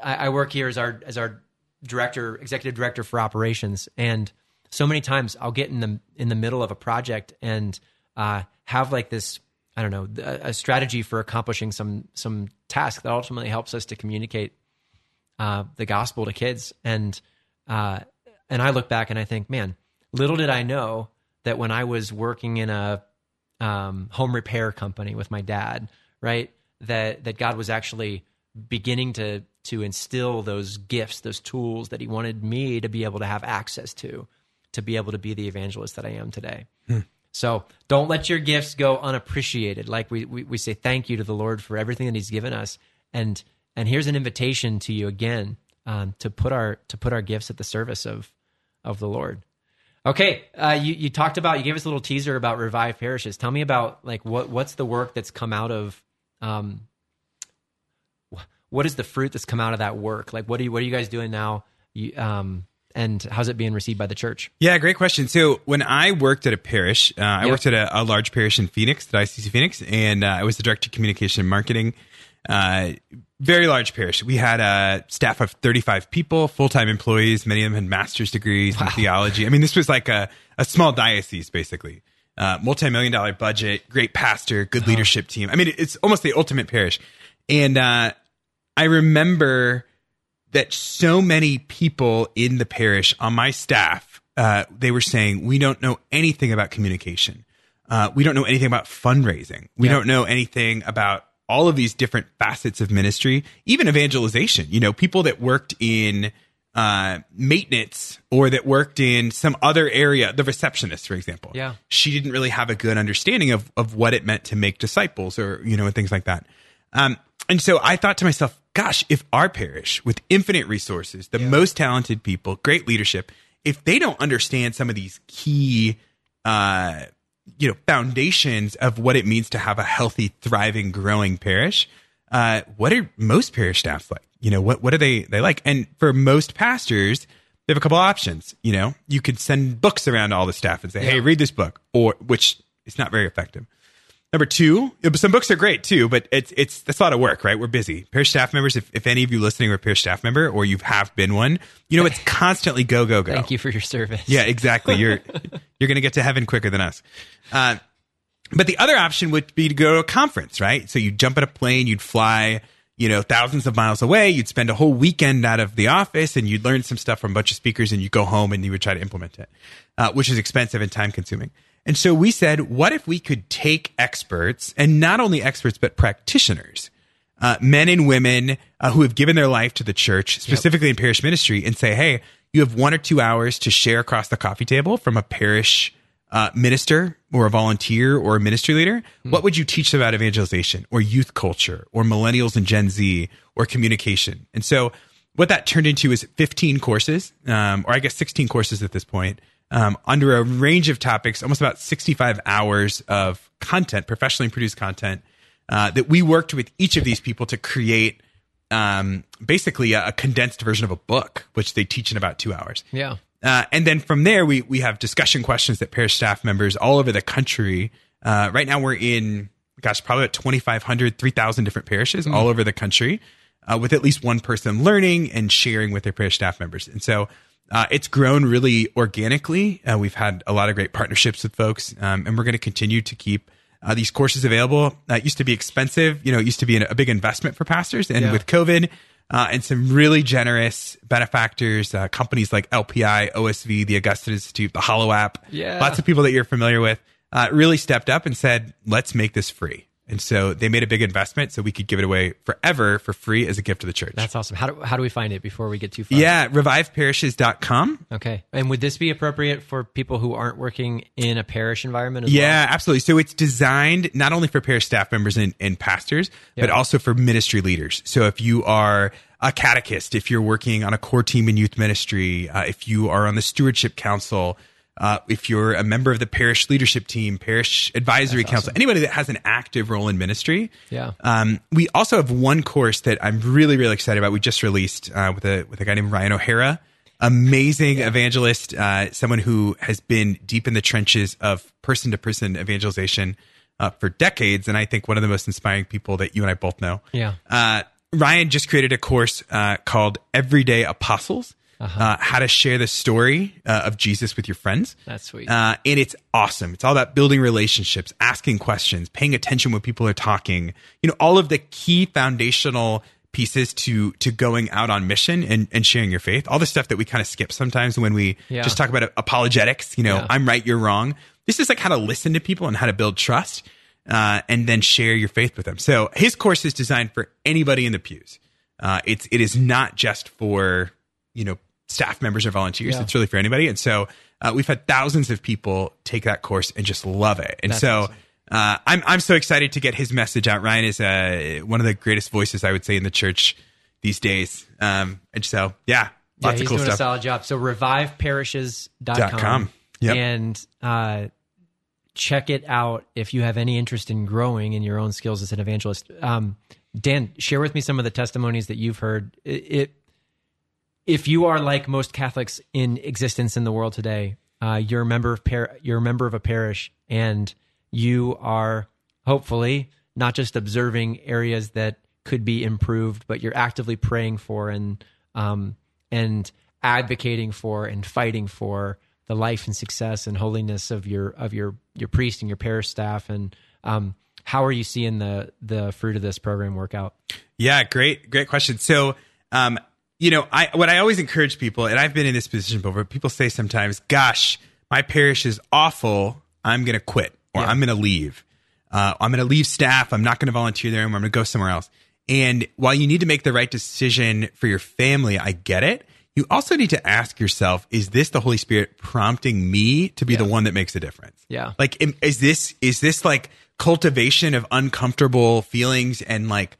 I work here as our as our director, executive director for operations, and so many times I'll get in the in the middle of a project and uh, have like this I don't know a, strategy for accomplishing some some task that ultimately helps us to communicate uh, the gospel to kids. And uh, and I look back and I think, man, little did I know that when I was working in a um, home repair company with my dad, right, that that God was actually beginning to to instill those gifts, those tools that He wanted me to be able to have access to, to be able to be the evangelist that I am today. So don't let your gifts go unappreciated. Like we, we, we say thank you to the Lord for everything that He's given us. And and here's an invitation to you again um, to put our to put our gifts at the service of of the Lord. Okay, uh, you you talked about you gave us a little teaser about Revive Parishes. Tell me about like what what's the work that's come out of um, what is the fruit that's come out of that work? Like what are you what are you guys doing now? You, um, and how's it being received by the church? Yeah, great question. So when I worked at a parish, uh, I Yep. worked at a, a large parish in Phoenix, the ICC Phoenix, and uh, I was the director of communication and marketing. Uh, very large parish. We had a staff of 35 people, full time employees. Many of them had master's degrees in theology. I mean, this was like a, a small diocese, basically. Uh, Multi million dollar budget, great pastor, good leadership team. I mean, it's almost the ultimate parish. And uh, I remember that so many people in the parish on my staff uh, they were saying we don't know anything about communication. Uh, we don't know anything about fundraising. We Yeah. don't know anything about all of these different facets of ministry even evangelization. You know people that worked in uh, maintenance or that worked in some other area the receptionist for example. Yeah. she didn't really have a good understanding of of what it meant to make disciples or you know and things like that. Um, and so I thought to myself, gosh, if our parish with infinite resources, the most talented people, great leadership, if they don't understand some of these key, uh, you know, foundations of what it means to have a healthy, thriving, growing parish, uh, what are most parish staffs like? You know, what what are they they like? And for most pastors, they have a couple options. You know, you could send books around to all the staff and say, "Hey, read this book," or which is not very effective. Number two, some books are great too, but it's it's that's a lot of work, right? We're busy. Parish staff members, if, if any of you listening are a parish staff member or you have been one, you know it's constantly go go go. Thank you for your service. Yeah, exactly. You're you're going to get to heaven quicker than us. Uh, but the other option would be to go to a conference, right? So you'd jump in a plane, you'd fly, you know, thousands of miles away, you'd spend a whole weekend out of the office, and you'd learn some stuff from a bunch of speakers, and you go home and you would try to implement it, uh, which is expensive and time consuming. And so we said, what if we could take experts, and not only experts, but practitioners, uh, men and women uh, who have given their life to the church, specifically in parish ministry, and say, hey, you have one or two hours to share across the coffee table from a parish uh, minister or a volunteer or a ministry leader. What would you teach them about evangelization or youth culture or millennials and Gen Z or communication? And so what that turned into is 15 courses, um, or I guess 16 courses at this point, um, under a range of topics, almost about 65 hours of content, professionally produced content uh, that we worked with each of these people to create um, basically a, a condensed version of a book, which they teach in about two hours. Yeah. Uh, and then from there, we we have discussion questions that parish staff members all over the country. Uh, right now, we're in, gosh, probably about 2,500, 3,000 different parishes all over the country uh, with at least one person learning and sharing with their parish staff members. And so uh, it's grown really organically. Uh, we've had a lot of great partnerships with folks, um, and we're going to continue to keep uh, these courses available. Uh, it used to be expensive. You know, it used to be an, a big investment for pastors. And Yeah. with COVID, uh, and some really generous benefactors, uh, companies like LPI, OSV, the Augustine Institute, the Hallow app. Yeah. Lots of people that you're familiar with uh, really stepped up and said, let's make this free. And so they made a big investment so we could give it away forever for free as a gift to the church. That's awesome. How do, how do we find it before we get too far? yeah, reviveparishes.com. Okay. And would this be appropriate for people who aren't working in a parish environment as Yeah, absolutely. So it's designed not only for parish staff members and, and pastors, but also for ministry leaders. So if you are a catechist, if you're working on a core team in youth ministry, uh, if you are on the stewardship council, uh, if you're a member of the parish leadership team, parish advisory council, anybody that has an active role in ministry. Yeah. Um, we also have one course that I'm really, really excited about. We just released uh, with a with a guy named Ryan O'Hara, amazing evangelist, uh, someone who has been deep in the trenches of person to person evangelization uh, for decades, and I think one of the most inspiring people that you and I both know. Yeah. Uh, Ryan just created a course uh, called Everyday Apostles. Uh-huh. uh how to share the story uh, of Jesus with your friends. That's sweet. Uh, and it's awesome. It's all about building relationships, asking questions, paying attention when people are talking. You know, all of the key foundational pieces to to going out on mission and, and sharing your faith. All the stuff that we kind of skip sometimes when we Yeah. just talk about apologetics. You know, Yeah. I'm right, you're wrong. This is like how to listen to people and how to build trust, uh, and then share your faith with them. So his course is designed for anybody in the pews. Uh, it's it is not just for you know staff members or volunteers. Yeah. It's really for anybody. And so uh, we've had thousands of people take that course and just love it. And That's so. awesome. Uh, I'm I'm so excited to get his message out. Ryan is uh, one of the greatest voices I would say in the church these days. Um, and so yeah, Yeah, lots he's of cool doing a solid job. So reviveparishes.com. Dot com. Yep. And uh, check it out if you have any interest in growing in your own skills as an evangelist. Um, Dan, share with me some of the testimonies that you've heard. It, it if you are like most Catholics in existence in the world today, uh, you're a member of par- you're a member of a parish, and you are hopefully not just observing areas that could be improved, but you're actively praying for and um, and advocating for and fighting for the life and success and holiness of your of your your priest and your parish staff. And um, how are you seeing the the fruit of this program work out? Yeah, great, great question. So, um, you know, I what I always encourage people, and I've been in this position before. People say sometimes, "Gosh, my parish is awful. I'm going to quit, or I'm going to leave. Uh, I'm going to leave staff. I'm not going to volunteer there. anymore. I'm going to go somewhere else." And while you need to make the right decision for your family, I get it. You also need to ask yourself, is this the Holy Spirit prompting me to be the one that makes a difference? Yeah. Like, is this, is this like cultivation of uncomfortable feelings and like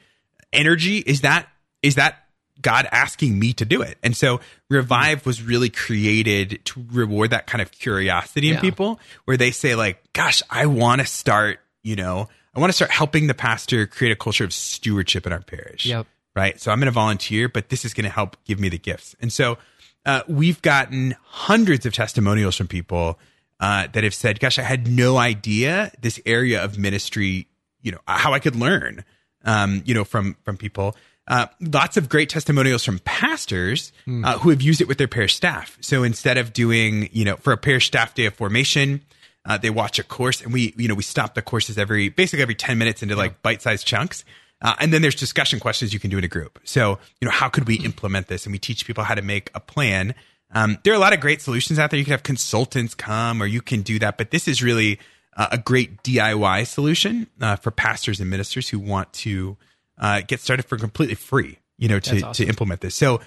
energy? Is that, is that God asking me to do it? And so Revive was really created to reward that kind of curiosity in Yeah. people where they say like, gosh, I want to start, you know, I want to start helping the pastor create a culture of stewardship in our parish Yep. right? So I'm going to volunteer, but this is going to help give me the gifts. And so uh, we've gotten hundreds of testimonials from people uh, that have said, "Gosh, I had no idea this area of ministry, you know, how I could learn." Um, you know, from from people. Uh, lots of great testimonials from pastors uh, who have used it with their parish staff. So instead of doing, you know, for a parish staff day of formation, uh, they watch a course, and we, you know, we stop the courses every basically every ten minutes into like bite-sized chunks. Uh, and then there's discussion questions you can do in a group. So, you know, how could we implement this? And we teach people how to make a plan. Um, there are a lot of great solutions out there. You can have consultants come or you can do that. But this is really uh, a great DIY solution uh, for pastors and ministers who want to uh, get started for completely free, you know, to, awesome. to implement this. So,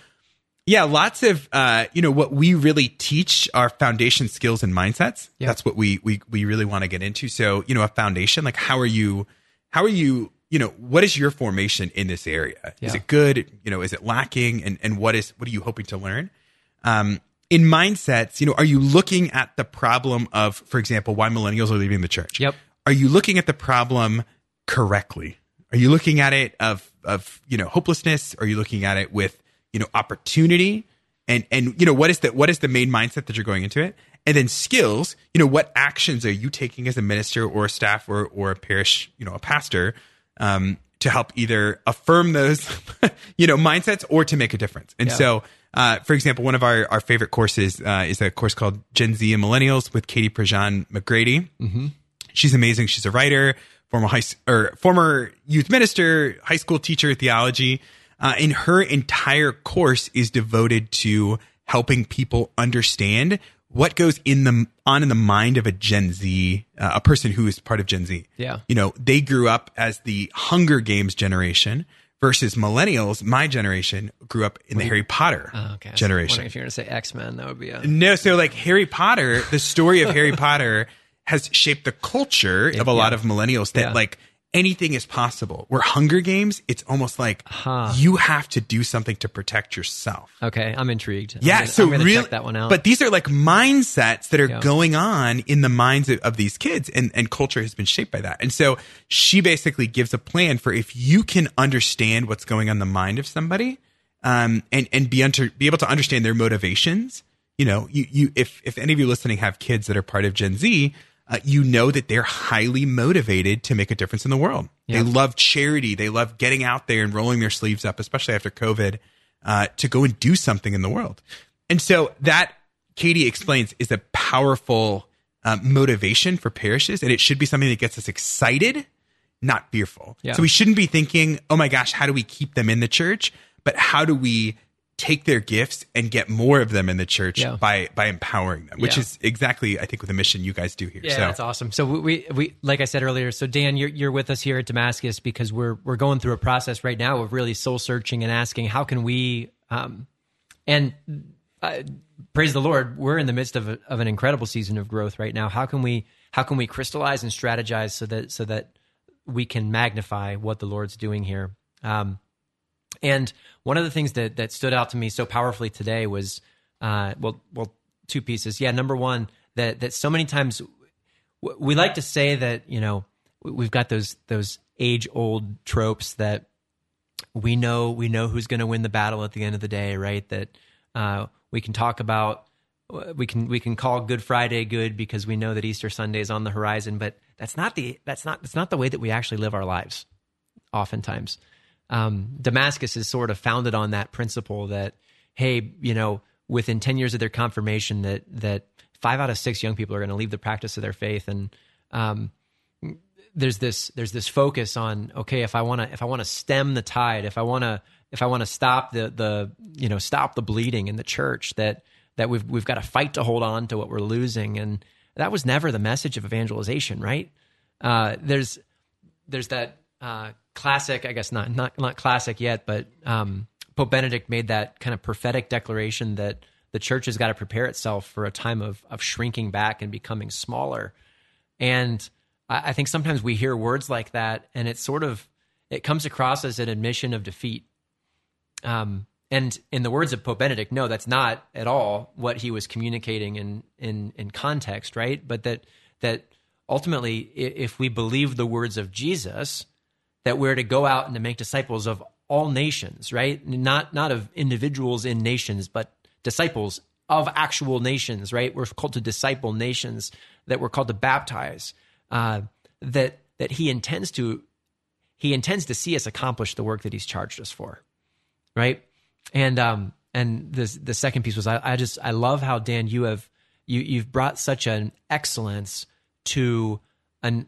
yeah, lots of uh, you know what we really teach are foundation skills and mindsets. Yeah. That's what we we we really want to get into. So you know, a foundation like how are you how are you you know what is your formation in this area? Is it good? You know, is it lacking? And and what is what are you hoping to learn? Um, in mindsets, you know, are you looking at the problem of, for example, why millennials are leaving the church? Yep. Are you looking at the problem correctly? Are you looking at it of of you know hopelessness? Are you looking at it with you know opportunity? And and you know what is the what is the main mindset that you're going into it? And then skills. You know what actions are you taking as a minister or a staff or or a parish you know a pastor um, to help either affirm those you know mindsets or to make a difference? And Yeah. so. Uh, for example, one of our, our favorite courses uh, is a course called Gen Z and Millennials with Katie Prejean McGrady. She's amazing. She's a writer, former high or former youth minister, high school teacher, theology. Uh, and her entire course is devoted to helping people understand what goes in the on in the mind of a Gen Z, uh, a person who is part of Gen Z. Yeah. you know, they grew up as the Hunger Games generation versus millennials. My generation grew up in the Harry Potter Oh, okay. Generation. if you're going to say X Men, that would be a No, so like Harry Potter, the story of Harry Potter has shaped the culture of a lot of millennials that Yeah. like anything is possible. Where Hunger Games, it's almost like Huh. you have to do something to protect yourself. okay. I'm intrigued. I'm Yeah, gonna- so I'm gonna really, check that one out. but these are like mindsets that are Yeah. going on in the minds of, of these kids, and and culture has been shaped by that. And so she basically gives a plan for if you can understand what's going on in the mind of somebody, um, and and be under be able to understand their motivations. You know, you you if if any of you listening have kids that are part of Gen Z. Uh, you know that they're highly motivated to make a difference in the world. Yeah. They love charity. They love getting out there and rolling their sleeves up, especially after COVID, uh, to go and do something in the world. And so that Katie explains is a powerful uh, motivation for parishes, and it should be something that gets us excited, not fearful. Yeah. So we shouldn't be thinking, oh my gosh, how do we keep them in the church? But how do we take their gifts and get more of them in the church Yeah. by by empowering them, which Yeah. is exactly I think with the mission you guys do here. Yeah, so that's awesome. So we, we, we, like I said earlier, so Dan, you're, you're with us here at Damascus because we're, we're going through a process right now of really soul searching and asking, how can we, um, and uh, praise the Lord, we're in the midst of, a, of an incredible season of growth right now. How can we, how can we crystallize and strategize so that, so that we can magnify what the Lord's doing here? Um, and one of the things that that stood out to me so powerfully today was, uh, well, well, two pieces. Yeah, number one, that that so many times we like to say that you know we- we've got those those age old tropes that we know we know who's going to win the battle at the end of the day, right? That uh, we can talk about. We can we can call Good Friday good because we know that Easter Sunday is on the horizon, but that's not the that's not that's not the way that we actually live our lives. Oftentimes, um, Damascus is sort of founded on that principle that hey, you know, within ten years of their confirmation, that that five out of six young people are going to leave the practice of their faith, and um, there's this there's this focus on okay, if I want to if I want to stem the tide, if I want to if I want to stop the the you know stop the bleeding in the church, that that we've we've got to fight to hold on to what we're losing, and that was never the message of evangelization, right? Uh, there's there's that uh, classic, I guess not not not classic yet, but um, Pope Benedict made that kind of prophetic declaration that the church has got to prepare itself for a time of of shrinking back and becoming smaller. And I, I think sometimes we hear words like that, and it sort of it comes across as an admission of defeat. Um, and in the words of Pope Benedict, no, that's not at all what he was communicating in in in context, right? But that that ultimately, if we believe the words of Jesus, that we're to go out and to make disciples of all nations, right? Not not of individuals in nations, but disciples of actual nations, right? We're called to disciple nations. That we're called to baptize. Uh, that that he intends to he intends to see us accomplish the work that he's charged us for, right? And um and the the second piece was I, I just I love how Dan you have you you've brought such an excellence to an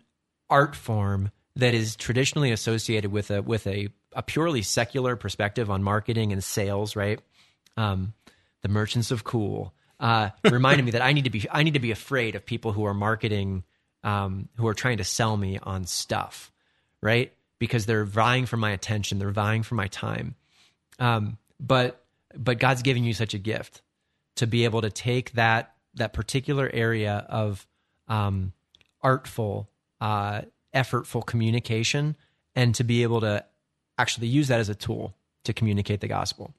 art form that is traditionally associated with a with a, a purely secular perspective on marketing and sales, right? Um, the merchants of cool uh, reminded me that I need to be I need to be afraid of people who are marketing um, who are trying to sell me on stuff, right? Because they're vying for my attention, they're vying for my time. Um, but but God's giving you such a gift to be able to take that that particular area of um, artful, uh, effortful communication, and to be able to actually use that as a tool to communicate the gospel.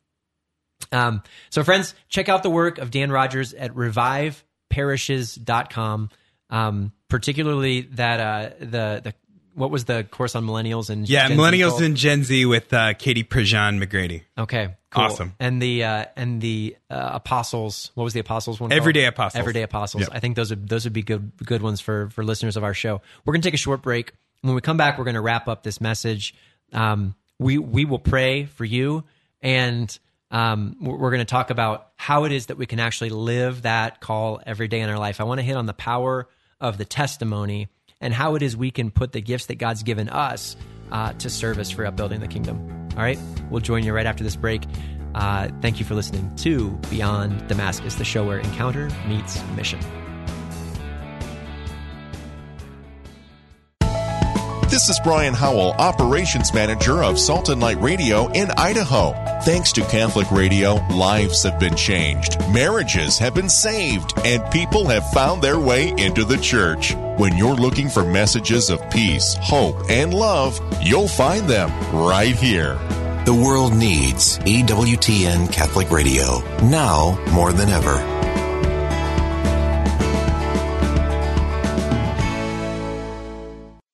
Um, so, friends, check out the work of Dan Rogers at reviveparishes.com, um, particularly that uh, the the what was the course on millennials and Yeah, Gen Z millennials called? and Gen Z with uh, Katie Prejean McGrady. Okay, cool. Awesome. And the uh, and the uh, apostles. What was the apostles one? called? Everyday Apostles. Everyday apostles. Yep. I think those would those would be good good ones for for listeners of our show. We're gonna take a short break. When we come back, we're gonna wrap up this message. Um, we we will pray for you, and um, we're, we're gonna talk about how it is that we can actually live that call every day in our life. I want to hit on the power of the testimony and how it is we can put the gifts that God's given us uh, to service for upbuilding the kingdom. All right, we'll join you right after this break. Uh, thank you for listening to Beyond Damascus, the show where encounter meets mission. This is Brian Howell, Operations Manager of Salt and Light Radio in Idaho. Thanks to Catholic Radio, lives have been changed, marriages have been saved, and people have found their way into the church. When you're looking for messages of peace, hope, and love, you'll find them right here. The world needs EWTN Catholic Radio now more than ever.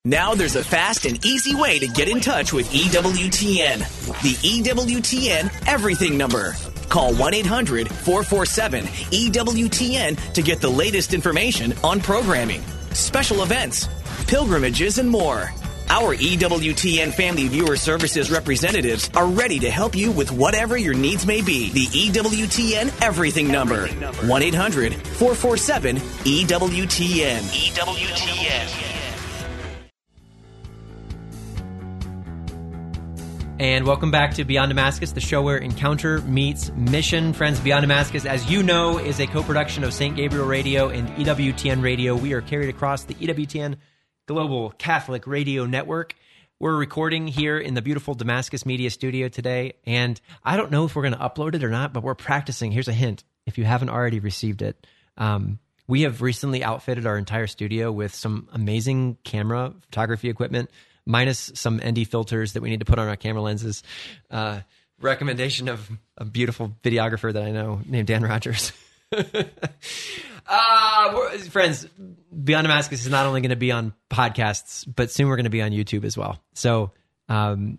Now there's a fast and easy way to get in touch with EWTN. The EWTN Everything Number. Call 1 800 447 EWTN to get the latest information on programming, special events, pilgrimages, and more. Our EWTN Family Viewer Services representatives are ready to help you with whatever your needs may be. The EWTN Everything Number. 1 800 447 EWTN. EWTN. And welcome back to Beyond Damascus, the show where encounter meets mission. Friends, Beyond Damascus, as you know, is a co production of St. Gabriel Radio and EWTN Radio. We are carried across the EWTN Global Catholic Radio Network. We're recording here in the beautiful Damascus Media Studio today. And I don't know if we're going to upload it or not, but we're practicing. Here's a hint if you haven't already received it. Um, we have recently outfitted our entire studio with some amazing camera photography equipment minus some ND filters that we need to put on our camera lenses. Uh, recommendation of a beautiful videographer that I know named Dan Rogers. uh, friends, Beyond Damascus is not only going to be on podcasts, but soon we're going to be on YouTube as well. So um,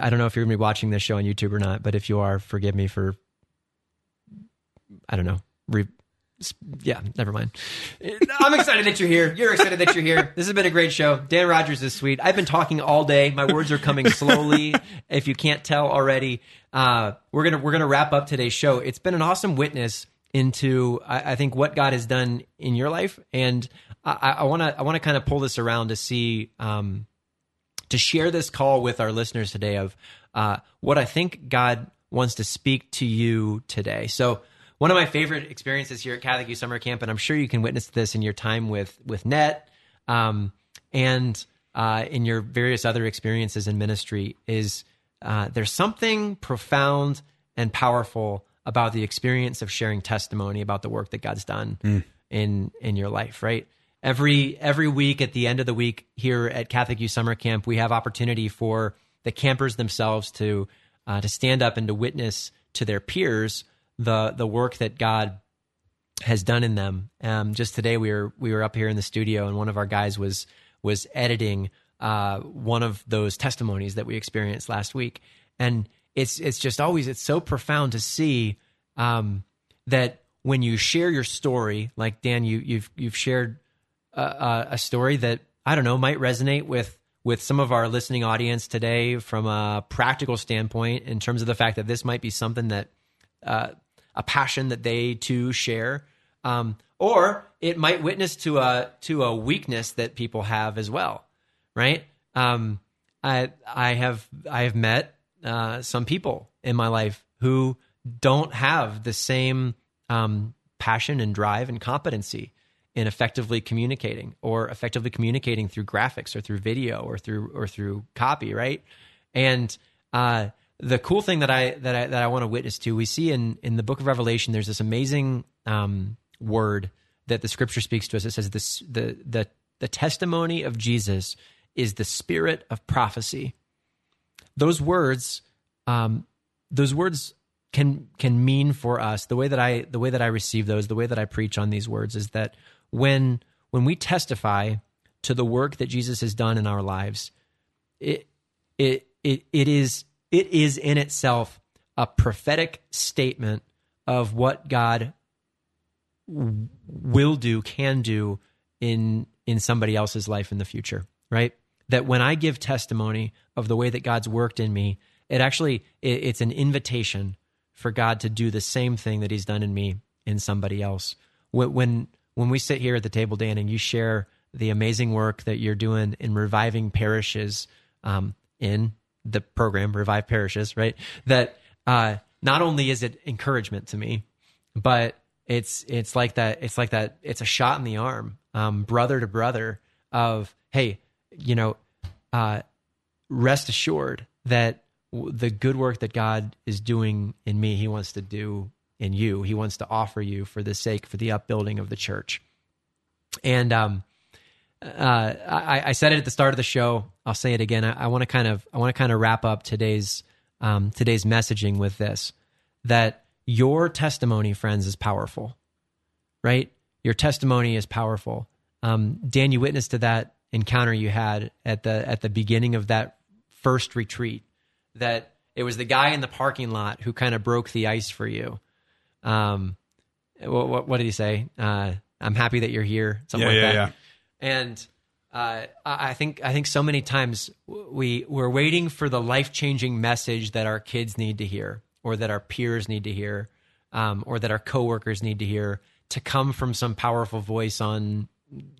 I don't know if you're going to be watching this show on YouTube or not, but if you are, forgive me for, I don't know, re- yeah, never mind. I'm excited that you're here. You're excited that you're here. This has been a great show. Dan Rogers is sweet. I've been talking all day. My words are coming slowly. if you can't tell already, uh, we're gonna we're gonna wrap up today's show. It's been an awesome witness into I, I think what God has done in your life, and I want to I want to kind of pull this around to see um, to share this call with our listeners today of uh, what I think God wants to speak to you today. So one of my favorite experiences here at Catholic Youth Summer Camp, and I'm sure you can witness this in your time with with Net um, and uh, in your various other experiences in ministry, is uh, there's something profound and powerful about the experience of sharing testimony about the work that God's done mm. in in your life, right? Every every week at the end of the week here at Catholic Youth Summer Camp, we have opportunity for the campers themselves to uh, to stand up and to witness to their peers the the work that God has done in them. Um, just today, we were we were up here in the studio, and one of our guys was was editing uh, one of those testimonies that we experienced last week, and it's it's just always it's so profound to see um, that when you share your story, like Dan, you you've you've shared a, a story that I don't know might resonate with with some of our listening audience today from a practical standpoint in terms of the fact that this might be something that uh, a passion that they too share, um, or it might witness to a to a weakness that people have as well, right? Um, I I have I have met uh, some people in my life who don't have the same um, passion and drive and competency in effectively communicating or effectively communicating through graphics or through video or through or through copy, right? And uh, the cool thing that I that I that I want to witness to, we see in in the book of Revelation, there's this amazing um, word that the Scripture speaks to us. It says this the the the testimony of Jesus is the spirit of prophecy. Those words, um, those words can can mean for us the way that I the way that I receive those, the way that I preach on these words is that when when we testify to the work that Jesus has done in our lives, it it it, it is it is in itself a prophetic statement of what God will do, can do in in somebody else's life in the future, right? That when I give testimony of the way that God's worked in me, it actually it, it's an invitation for God to do the same thing that He's done in me in somebody else. When when we sit here at the table, Dan, and you share the amazing work that you're doing in reviving parishes um, in the program revive parishes right? That uh, not only is it encouragement to me but it's it's like that it's like that it's a shot in the arm um, brother to brother of hey you know uh, rest assured that the good work that god is doing in me he wants to do in you. He wants to offer you for the sake for the upbuilding of the church. And um uh, I, I, said it at the start of the show. I'll say it again. I, I want to kind of I want to kind of wrap up today's um, today's messaging with this: that your testimony, friends, is powerful, right? Your testimony is powerful. Um, Dan, you witnessed to that encounter you had at the at the beginning of that first retreat. That it was the guy in the parking lot who kind of broke the ice for you. Um, what, what, what did he say? Uh, I'm happy that you're here. Something yeah, like yeah, that. Yeah and uh, I think I think so many times we we're waiting for the life changing message that our kids need to hear, or that our peers need to hear, um, or that our coworkers need to hear to come from some powerful voice on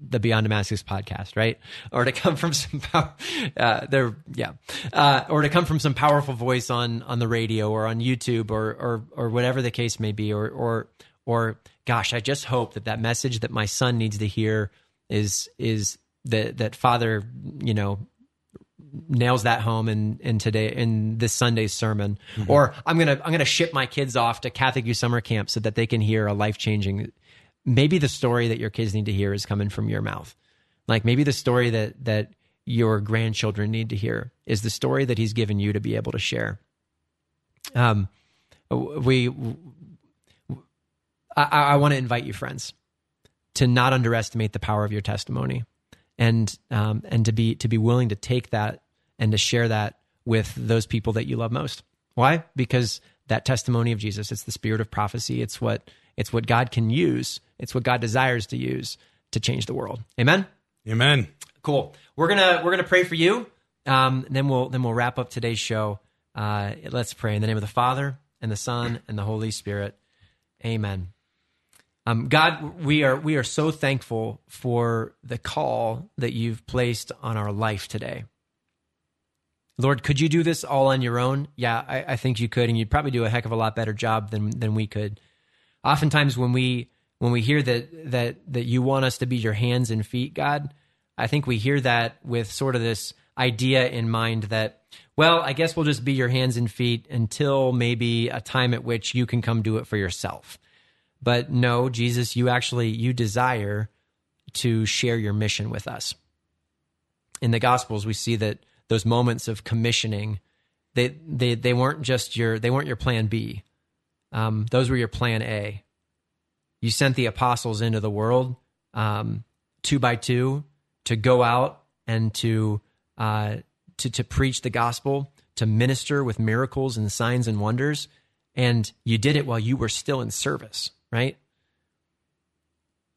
the Beyond Damascus podcast, right? Or to come from some power, uh, there, yeah, uh, or to come from some powerful voice on on the radio or on YouTube or or or whatever the case may be, or or or gosh, I just hope that that message that my son needs to hear is is that that Father, you know, nails that home in in today in this Sunday's sermon. Mm-hmm. Or I'm gonna I'm gonna ship my kids off to Catholic Youth Summer Camp so that they can hear a life changing. Maybe the story that your kids need to hear is coming from your mouth. Like maybe the story that that your grandchildren need to hear is the story that he's given you to be able to share. Um, we, I, I want to invite you, friends, to not underestimate the power of your testimony, and um, and to be to be willing to take that and to share that with those people that you love most. Why? Because that testimony of Jesus, it's the spirit of prophecy. It's what it's what God can use. It's what God desires to use to change the world. Amen. Amen. Cool. We're gonna we're gonna pray for you. Um, then we'll then we'll wrap up today's show. Uh, let's pray in the name of the Father and the Son and the Holy Spirit. Amen. Um, God, we are we are so thankful for the call that you've placed on our life today. Lord, could you do this all on your own? Yeah, I, I, think you could, and you'd probably do a heck of a lot better job than than we could. Oftentimes, when we when we hear that that that you want us to be your hands and feet, God, I think we hear that with sort of this idea in mind that, well, I guess we'll just be your hands and feet until maybe a time at which you can come do it for yourself. But no, Jesus, you actually you desire to share your mission with us. In the Gospels, we see that those moments of commissioning, they they they weren't just your they weren't your plan B. Um, those were your plan A. You sent the apostles into the world um, two by two to go out and to uh, to to preach the gospel, to minister with miracles and signs and wonders, and you did it while you were still in service, right?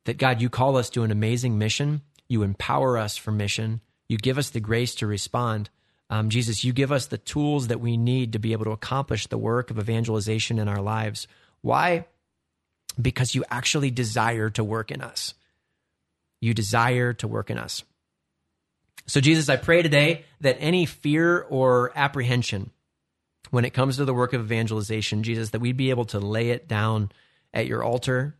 That God, you call us to an amazing mission. You empower us for mission. You give us the grace to respond. Um, Jesus, you give us the tools that we need to be able to accomplish the work of evangelization in our lives. Why? Because you actually desire to work in us. You desire to work in us. So, Jesus, I pray today that any fear or apprehension when it comes to the work of evangelization, Jesus, that we'd be able to lay it down at your altar.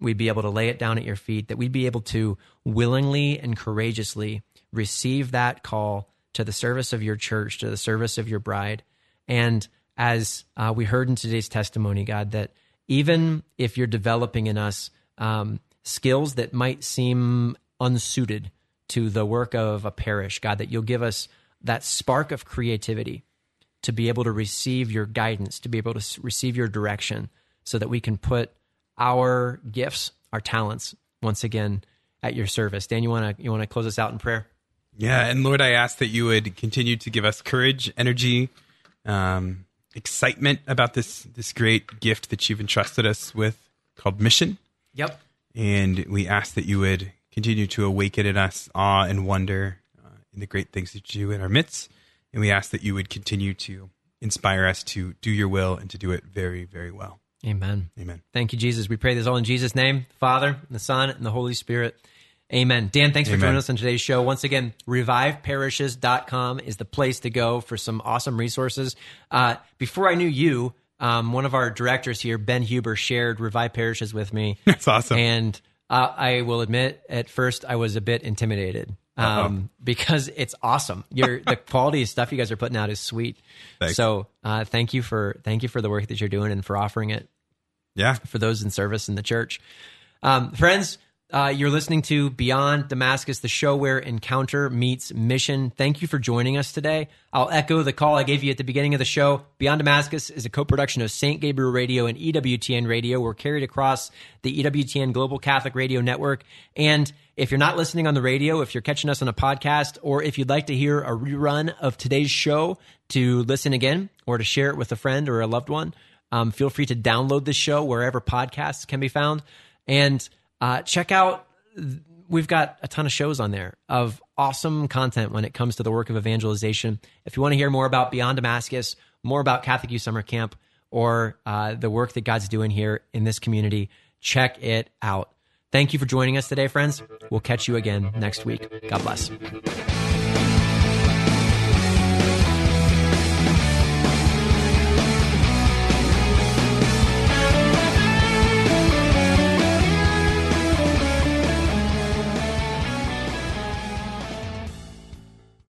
We'd be able to lay it down at your feet, that we'd be able to willingly and courageously receive that call to the service of your church, to the service of your bride. And as uh, we heard in today's testimony, God, that even if you're developing in us um, skills that might seem unsuited to the work of a parish, God, that you'll give us that spark of creativity to be able to receive your guidance, to be able to receive your direction, so that we can put our gifts, our talents, once again at your service. Dan, you want to you want to close us out in prayer? Yeah, and Lord, I ask that you would continue to give us courage, energy, um, excitement about this this great gift that you've entrusted us with, called mission. Yep. And we ask that you would continue to awaken in us awe and wonder uh, in the great things that you do in our midst. And we ask that you would continue to inspire us to do your will and to do it very, very well. Amen. Amen. Thank you, Jesus. We pray this all in Jesus' name, Father, and the Son, and the Holy Spirit. Amen. Dan, thanks for joining us on today's show. Once again, reviveparishes.com is the place to go for some awesome resources. Uh, before I knew you, um, one of our directors here, Ben Huber, shared Revive Parishes with me. That's awesome. And uh, I will admit, at first, I was a bit intimidated um, because it's awesome. Your the quality of stuff you guys are putting out is sweet. Thanks. So uh, thank you for thank you for the work that you're doing and for offering it yeah. for those in service in the church. Um, friends, uh, you're listening to Beyond Damascus, the show where encounter meets mission. Thank you for joining us today. I'll echo the call I gave you at the beginning of the show. Beyond Damascus is a co production of St. Gabriel Radio and EWTN Radio. We're carried across the EWTN Global Catholic Radio Network. And if you're not listening on the radio, if you're catching us on a podcast, or if you'd like to hear a rerun of today's show to listen again or to share it with a friend or a loved one, um, feel free to download this show wherever podcasts can be found. And uh, check out, we've got a ton of shows on there of awesome content when it comes to the work of evangelization. If you want to hear more about Beyond Damascus, more about Catholic Youth Summer Camp, or uh, the work that God's doing here in this community, check it out. Thank you for joining us today, friends. We'll catch you again next week. God bless.